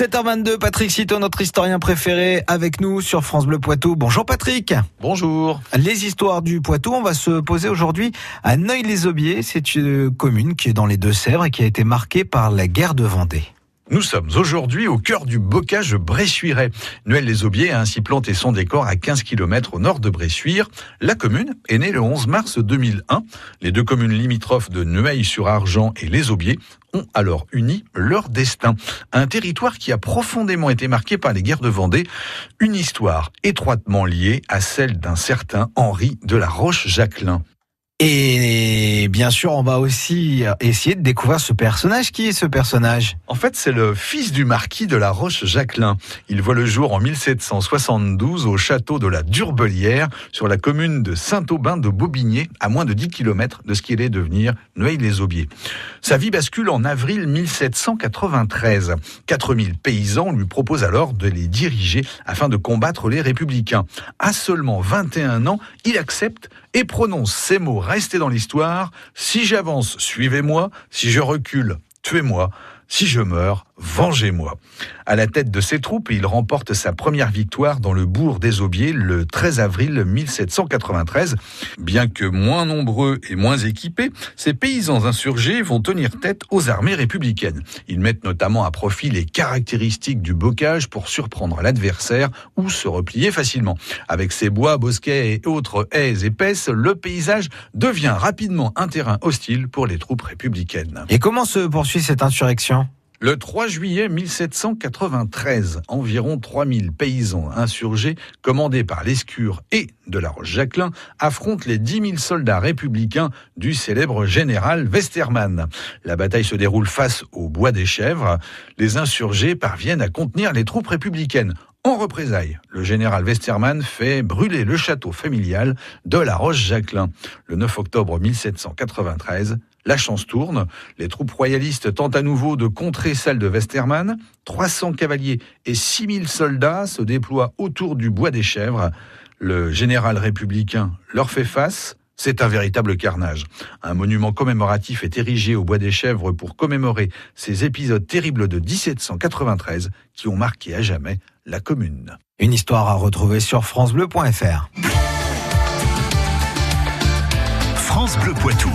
7h22, Patrick Citeau, notre historien préféré, avec nous sur France Bleu Poitou. Bonjour Patrick. Bonjour. Les histoires du Poitou, on va se poser aujourd'hui à Neuilly-les-Aubiers. C'est une commune qui est dans les Deux-Sèvres et qui a été marquée par la guerre de Vendée. Nous sommes aujourd'hui au cœur du bocage bressuirais. Noël-les-Aubiers a ainsi planté son décor à 15 km au nord de Bressuire. La commune est née le 11 mars 2001. Les deux communes limitrophes de Neuil-sur-Argent et les Aubiers ont alors uni leur destin. Un territoire qui a profondément été marqué par les guerres de Vendée, une histoire étroitement liée à celle d'un certain Henri de la Roche-Jacquelin. Et bien sûr, on va aussi essayer de découvrir ce personnage. Qui est ce personnage? En fait, c'est le fils du marquis de la Roche-Jacquelin. Il voit le jour en 1772 au château de la Durbelière, sur la commune de Saint-Aubin de Bobigné, à moins de 10 km de ce qui allait devenir Neuilly-les-Aubiers. Sa vie bascule en avril 1793. 4000 paysans lui proposent alors de les diriger afin de combattre les républicains. À seulement 21 ans, il accepte et prononce ces mots restés dans l'histoire. Si j'avance, suivez-moi. Si je recule, tuez-moi. Si je meurs, Vengez-moi. À la tête de ses troupes, il remporte sa première victoire dans le bourg des Aubiers le 13 avril 1793. Bien que moins nombreux et moins équipés, ces paysans insurgés vont tenir tête aux armées républicaines. Ils mettent notamment à profit les caractéristiques du bocage pour surprendre l'adversaire ou se replier facilement. Avec ses bois, bosquets et autres haies épaisses, le paysage devient rapidement un terrain hostile pour les troupes républicaines. Et comment se poursuit cette insurrection? Le 3 juillet 1793, environ 3000 paysans insurgés, commandés par l'Escure et de la Roche-Jacquelin, affrontent les 10 000 soldats républicains du célèbre général Westermann. La bataille se déroule face au Bois des Chèvres. Les insurgés parviennent à contenir les troupes républicaines. En représailles, le général Westermann fait brûler le château familial de la Roche-Jacquelin. Le 9 octobre 1793, la chance tourne. Les troupes royalistes tentent à nouveau de contrer celles de Westermann. 300 cavaliers et 6000 soldats se déploient autour du bois des chèvres. Le général républicain leur fait face. C'est un véritable carnage. Un monument commémoratif est érigé au Bois des Chèvres pour commémorer ces épisodes terribles de 1793 qui ont marqué à jamais la commune. Une histoire à retrouver sur francebleu.fr. France Bleu Poitou.